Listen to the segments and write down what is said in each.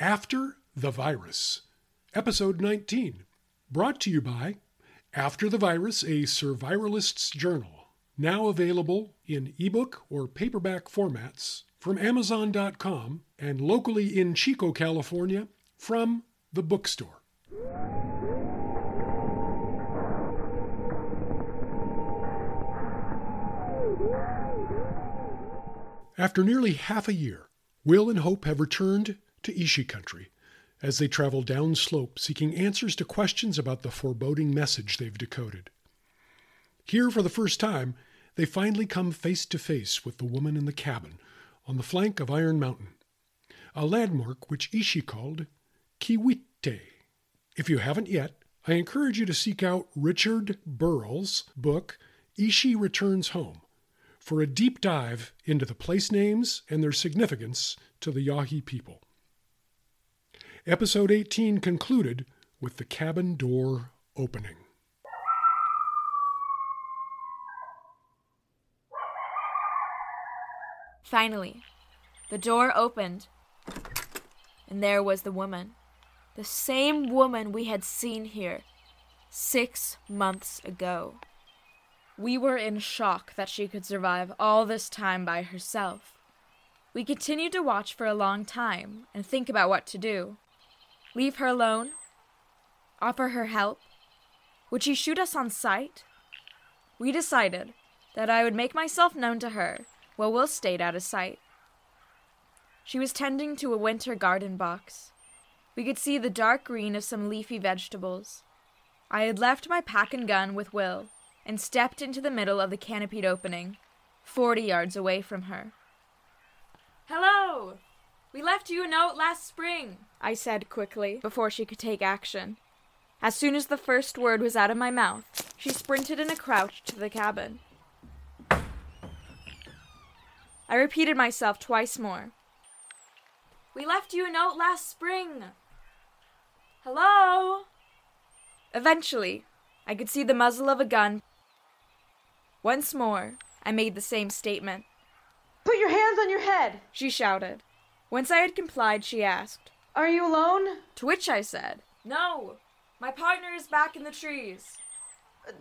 After the Virus, Episode 19, brought to you by After the Virus, a Survivalist's Journal, now available in ebook or paperback formats from Amazon.com and locally in Chico, California from the bookstore. After nearly half a year, Will and Hope have returned to Ishi country as they travel downslope seeking answers to questions about the foreboding message they've decoded. Here, for the first time, they finally come face to face with the woman in the cabin on the flank of Iron Mountain, a landmark which Ishi called Kiwite. If you haven't yet, I encourage you to seek out Richard Burrill's book, Ishi Returns Home, for a deep dive into the place names and their significance to the Yahi people. Episode 18 concluded with the cabin door opening. Finally, the door opened, and there was the woman. The same woman we had seen here six months ago. We were in shock that she could survive all this time by herself. We continued to watch for a long time and think about what to do. Leave her alone? Offer her help? Would she shoot us on sight? We decided that I would make myself known to her while Will stayed out of sight. She was tending to a winter garden box. We could see the dark green of some leafy vegetables. I had left my pack and gun with Will and stepped into the middle of the canopied opening, forty yards away from her. Hello! We left you a note last spring, I said quickly, before she could take action. As soon as the first word was out of my mouth, she sprinted in a crouch to the cabin. I repeated myself twice more. We left you a note last spring. Hello? Eventually, I could see the muzzle of a gun once more, I made the same statement. Put your hands on your head, she shouted. Once I had complied, she asked, Are you alone? To which I said, No, my partner is back in the trees.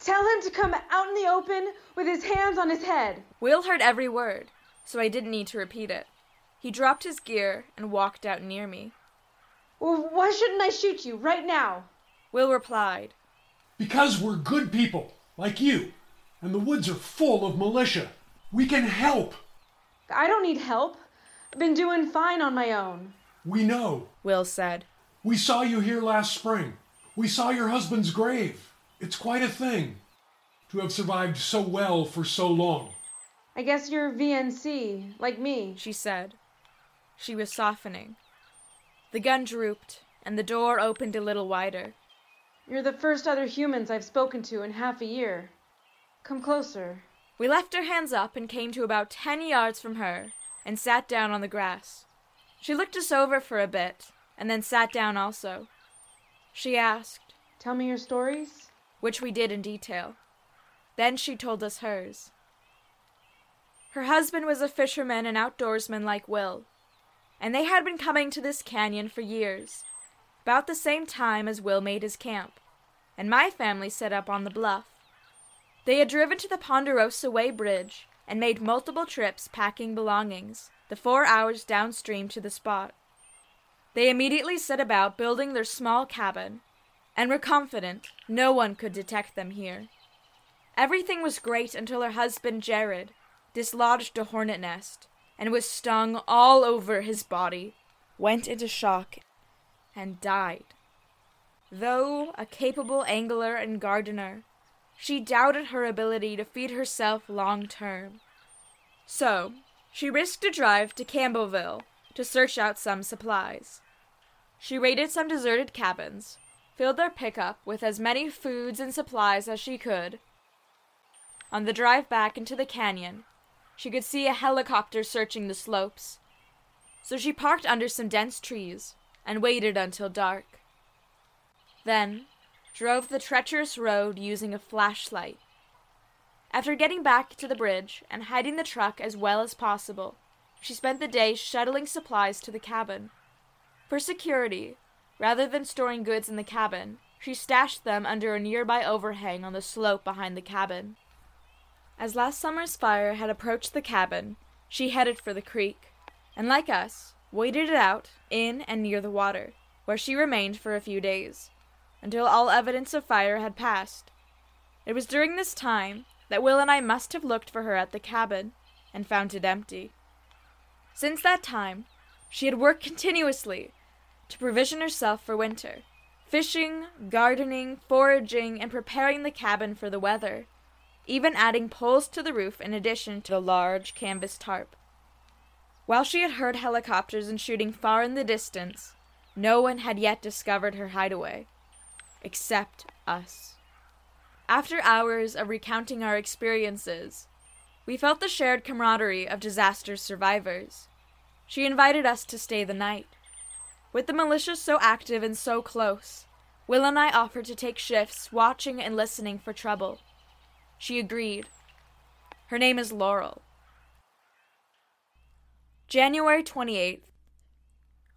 Tell him to come out in the open with his hands on his head. Will heard every word, so I didn't need to repeat it. He dropped his gear and walked out near me. Well, why shouldn't I shoot you right now? Will replied, Because we're good people, like you and the woods are full of militia. We can help. I don't need help. I've been doing fine on my own. We know, Will said. We saw you here last spring. We saw your husband's grave. It's quite a thing to have survived so well for so long. I guess you're VNC, like me, she said. She was softening. The gun drooped, and the door opened a little wider. You're the first other humans I've spoken to in half a year. Come closer. We left our hands up and came to about ten yards from her and sat down on the grass. She looked us over for a bit and then sat down also. She asked, Tell me your stories? Which we did in detail. Then she told us hers. Her husband was a fisherman and outdoorsman like Will, and they had been coming to this canyon for years, about the same time as Will made his camp, and my family set up on the bluff. They had driven to the Ponderosa Way Bridge and made multiple trips packing belongings, the four hours downstream to the spot. They immediately set about building their small cabin and were confident no one could detect them here. Everything was great until her husband Jared dislodged a hornet nest and was stung all over his body, went into shock, and died. Though a capable angler and gardener, she doubted her ability to feed herself long term. So, she risked a drive to Campbellville to search out some supplies. She raided some deserted cabins, filled their pickup with as many foods and supplies as she could. On the drive back into the canyon, she could see a helicopter searching the slopes. So she parked under some dense trees and waited until dark. Then drove the treacherous road using a flashlight. After getting back to the bridge and hiding the truck as well as possible, she spent the day shuttling supplies to the cabin. For security, rather than storing goods in the cabin, she stashed them under a nearby overhang on the slope behind the cabin. As last summer's fire had approached the cabin, she headed for the creek, and like us, waited it out in and near the water, where she remained for a few days, until all evidence of fire had passed. It was during this time that Will and I must have looked for her at the cabin and found it empty. Since that time, she had worked continuously to provision herself for winter, fishing, gardening, foraging, and preparing the cabin for the weather, even adding poles to the roof in addition to the large canvas tarp. While she had heard helicopters and shooting far in the distance, no one had yet discovered her hideaway, except us. After hours of recounting our experiences, we felt the shared camaraderie of disaster survivors. She invited us to stay the night. With the militia so active and so close, Will and I offered to take shifts watching and listening for trouble. She agreed. Her name is Laurel. January 28th.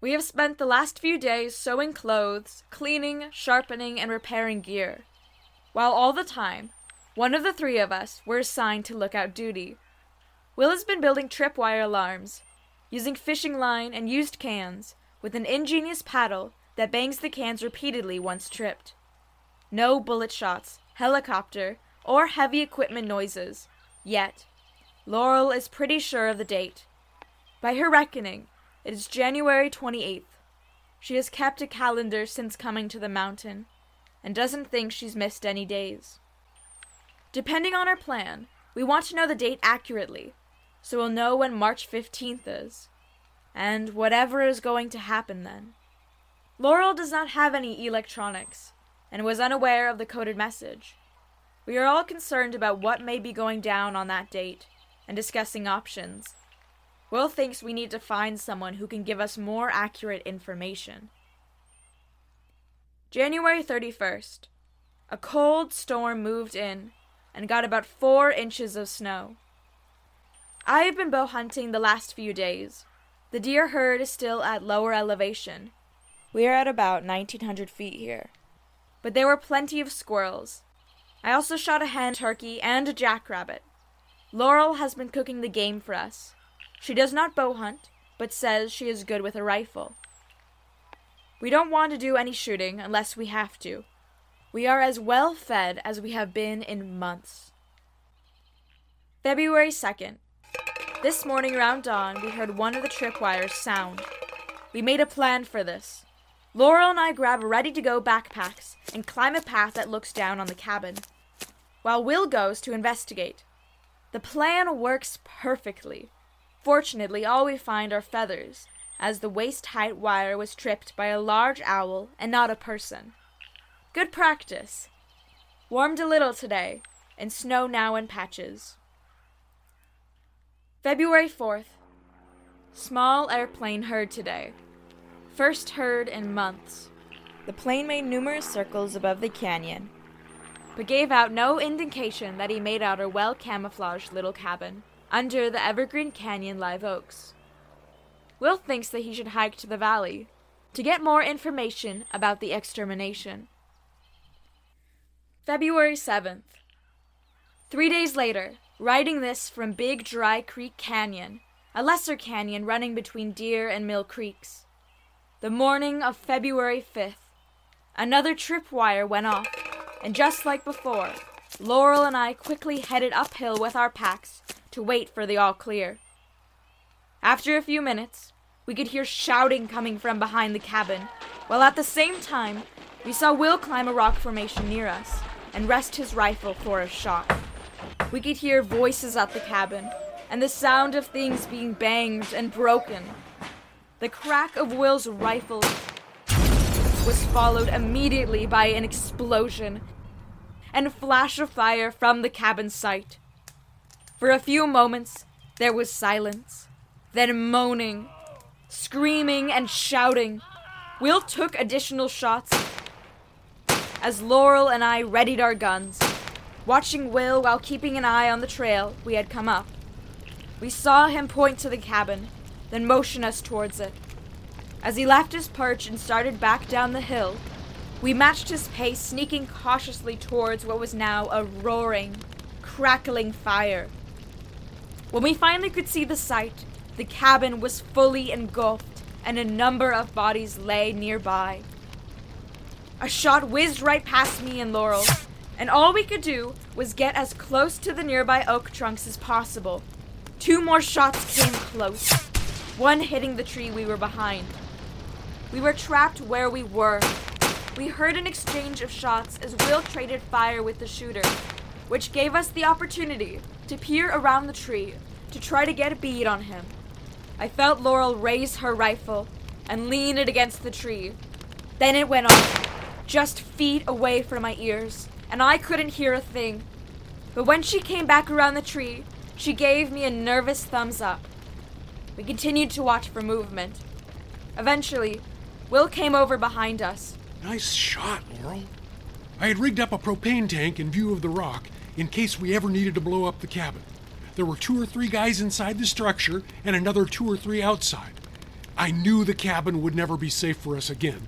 We have spent the last few days sewing clothes, cleaning, sharpening, and repairing gear, while all the time, one of the three of us were assigned to lookout duty. Will has been building tripwire alarms, using fishing line and used cans, with an ingenious paddle that bangs the cans repeatedly once tripped. No bullet shots, helicopter, or heavy equipment noises. Yet, Laurel is pretty sure of the date. By her reckoning, it is January 28th. She has kept a calendar since coming to the mountain, and doesn't think she's missed any days. Depending on our plan, we want to know the date accurately, so we'll know when March 15th is, and whatever is going to happen then. Laurel does not have any electronics, and was unaware of the coded message. We are all concerned about what may be going down on that date, and discussing options. Will thinks we need to find someone who can give us more accurate information. January 31st. A cold storm moved in and got about four inches of snow. I have been bow hunting the last few days. The deer herd is still at lower elevation. We are at about 1900 feet here. But there were plenty of squirrels. I also shot a hen turkey and a jackrabbit. Laurel has been cooking the game for us. She does not bow hunt, but says she is good with a rifle. We don't want to do any shooting unless we have to. We are as well fed as we have been in months. February 2nd. This morning around dawn, we heard one of the tripwires sound. We made a plan for this. Laurel and I grab ready to go backpacks and climb a path that looks down on the cabin, while Will goes to investigate. The plan works perfectly. Fortunately, all we find are feathers, as the waist height wire was tripped by a large owl and not a person. Good practice. Warmed a little today, and snow now in patches. February 4th. Small airplane heard today. First heard in months. The plane made numerous circles above the canyon, but gave out no indication that he made out a well camouflaged little cabin under the Evergreen Canyon live oaks. Will thinks that he should hike to the valley to get more information about the extermination. February 7th. Three days later, writing this from Big Dry Creek Canyon, a lesser canyon running between Deer and Mill Creeks. The morning of February 5th, another tripwire went off, and just like before, Laurel and I quickly headed uphill with our packs to wait for the all clear. After a few minutes, we could hear shouting coming from behind the cabin, while at the same time, we saw Will climb a rock formation near us and rest his rifle for a shot. We could hear voices at the cabin and the sound of things being banged and broken. The crack of Will's rifle was followed immediately by an explosion and a flash of fire from the cabin site. For a few moments, there was silence, then moaning, screaming, and shouting. Will took additional shots as Laurel and I readied our guns, watching Will while keeping an eye on the trail we had come up. We saw him point to the cabin, then motion us towards it. As he left his perch and started back down the hill, we matched his pace, sneaking cautiously towards what was now a roaring, crackling fire. When we finally could see the sight, the cabin was fully engulfed, and a number of bodies lay nearby. A shot whizzed right past me and Laurel, and all we could do was get as close to the nearby oak trunks as possible. Two more shots came close, one hitting the tree we were behind. We were trapped where we were. We heard an exchange of shots as Will traded fire with the shooter, which gave us the opportunity to peer around the tree to try to get a bead on him. I felt Laurel raise her rifle and lean it against the tree. Then it went off, just feet away from my ears, and I couldn't hear a thing. But when she came back around the tree, she gave me a nervous thumbs up. We continued to watch for movement. Eventually, Will came over behind us. Nice shot, Laurel. I had rigged up a propane tank in view of the rock in case we ever needed to blow up the cabin. There were two or three guys inside the structure and another two or three outside. I knew the cabin would never be safe for us again.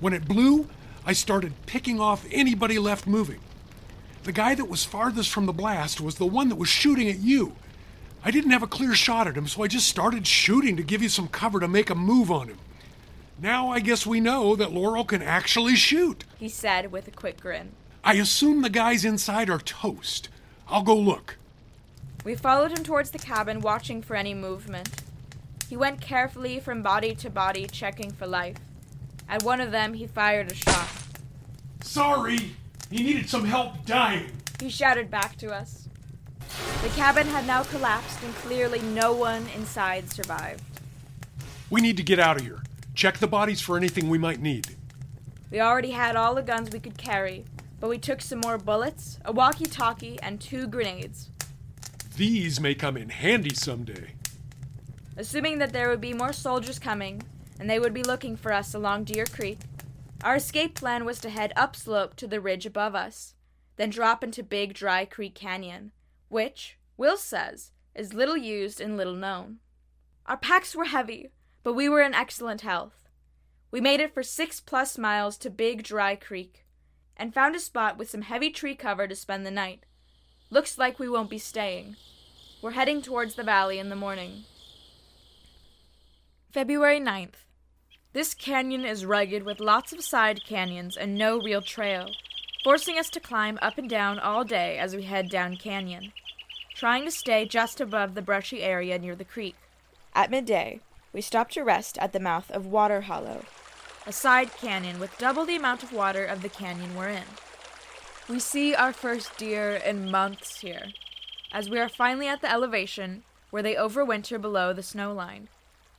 When it blew, I started picking off anybody left moving. The guy that was farthest from the blast was the one that was shooting at you. I didn't have a clear shot at him, so I just started shooting to give you some cover to make a move on him. Now I guess we know that Laurel can actually shoot, he said with a quick grin. I assume the guys inside are toast. I'll go look. We followed him towards the cabin, watching for any movement. He went carefully from body to body, checking for life. At one of them, he fired a shot. Sorry, he needed some help dying. He shouted back to us. The cabin had now collapsed, and clearly no one inside survived. We need to get out of here. Check the bodies for anything we might need. We already had all the guns we could carry, but we took some more bullets, a walkie talkie, and two grenades. These may come in handy someday. Assuming that there would be more soldiers coming, and they would be looking for us along Deer Creek, our escape plan was to head upslope to the ridge above us, then drop into Big Dry Creek Canyon, which, Will says, is little used and little known. Our packs were heavy, but we were in excellent health. We made it for six plus miles to Big Dry Creek and found a spot with some heavy tree cover to spend the night. Looks like we won't be staying. We're heading towards the valley in the morning. February 9th. This canyon is rugged with lots of side canyons and no real trail, forcing us to climb up and down all day as we head down canyon, trying to stay just above the brushy area near the creek. At midday, we stopped to rest at the mouth of Water Hollow, a side canyon with double the amount of water of the canyon we're in. We see our first deer in months here, as we are finally at the elevation where they overwinter below the snow line.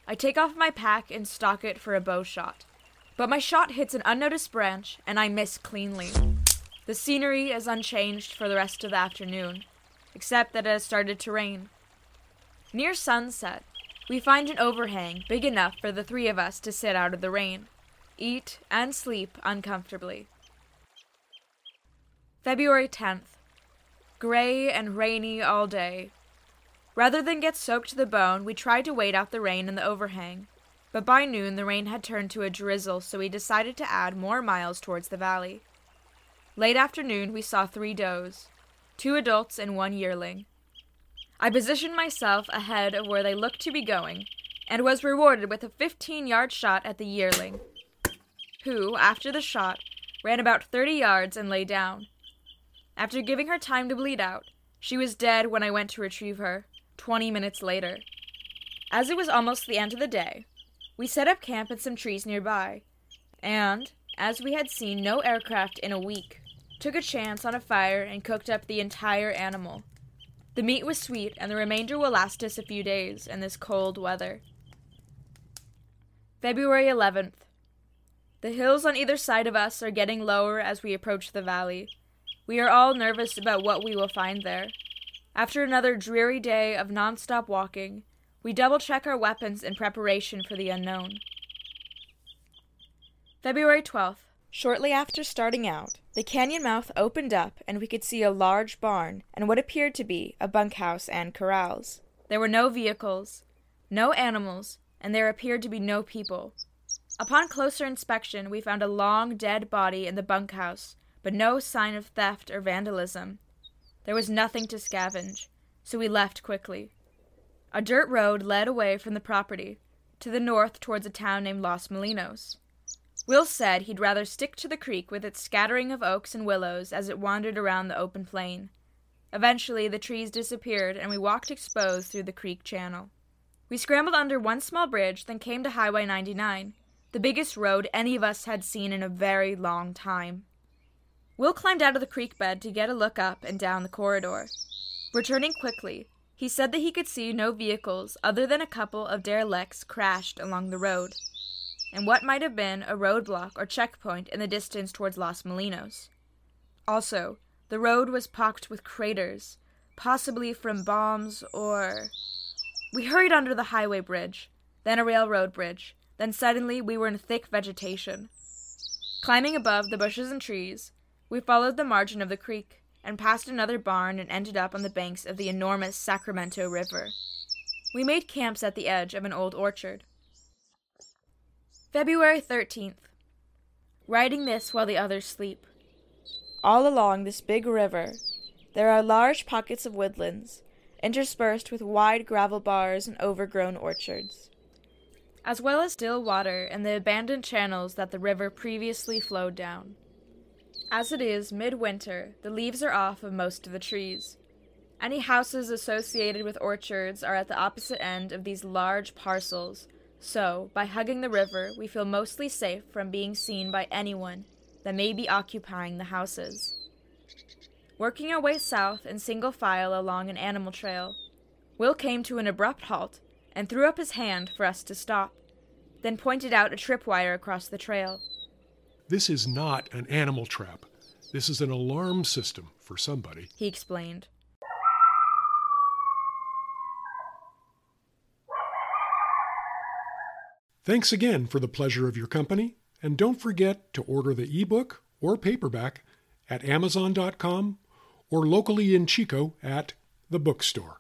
I take off my pack and stock it for a bow shot, but my shot hits an unnoticed branch and I miss cleanly. The scenery is unchanged for the rest of the afternoon, except that it has started to rain. Near sunset, we find an overhang big enough for the three of us to sit out of the rain, eat, and sleep uncomfortably. February 10th. Gray and rainy all day. Rather than get soaked to the bone, we tried to wait out the rain in the overhang. But by noon, the rain had turned to a drizzle, so we decided to add more miles towards the valley. Late afternoon, we saw three does two adults and one yearling. I positioned myself ahead of where they looked to be going, and was rewarded with a 15 yard shot at the yearling, who, after the shot, ran about 30 yards and lay down. After giving her time to bleed out, she was dead when I went to retrieve her, 20 minutes later. As it was almost the end of the day, we set up camp in some trees nearby, and, as we had seen no aircraft in a week, took a chance on a fire and cooked up the entire animal. The meat was sweet, and the remainder will last us a few days in this cold weather. February 11th. The hills on either side of us are getting lower as we approach the valley. We are all nervous about what we will find there. After another dreary day of nonstop walking, we double check our weapons in preparation for the unknown. February 12th. Shortly after starting out, the canyon mouth opened up and we could see a large barn and what appeared to be a bunkhouse and corrals. There were no vehicles, no animals, and there appeared to be no people. Upon closer inspection, we found a long dead body in the bunkhouse, but no sign of theft or vandalism. There was nothing to scavenge, so we left quickly. A dirt road led away from the property, to the north towards a town named Los Molinos. Will said he'd rather stick to the creek with its scattering of oaks and willows as it wandered around the open plain. Eventually, the trees disappeared and we walked exposed through the creek channel. We scrambled under one small bridge, then came to Highway 99, the biggest road any of us had seen in a very long time. Will climbed out of the creek bed to get a look up and down the corridor. Returning quickly, he said that he could see no vehicles other than a couple of derelicts crashed along the road, and what might have been a roadblock or checkpoint in the distance towards Los Molinos. Also, the road was pocked with craters, possibly from bombs or. We hurried under the highway bridge, then a railroad bridge, then suddenly we were in thick vegetation. Climbing above the bushes and trees, we followed the margin of the creek and passed another barn and ended up on the banks of the enormous Sacramento River. We made camps at the edge of an old orchard. February 13th. Writing this while the others sleep. All along this big river, there are large pockets of woodlands, interspersed with wide gravel bars and overgrown orchards, as well as still water and the abandoned channels that the river previously flowed down. As it is midwinter, the leaves are off of most of the trees. Any houses associated with orchards are at the opposite end of these large parcels, so, by hugging the river, we feel mostly safe from being seen by anyone that may be occupying the houses. Working our way south in single file along an animal trail, Will came to an abrupt halt and threw up his hand for us to stop, then pointed out a tripwire across the trail. This is not an animal trap. This is an alarm system for somebody, he explained. Thanks again for the pleasure of your company, and don't forget to order the ebook or paperback at Amazon.com or locally in Chico at the bookstore.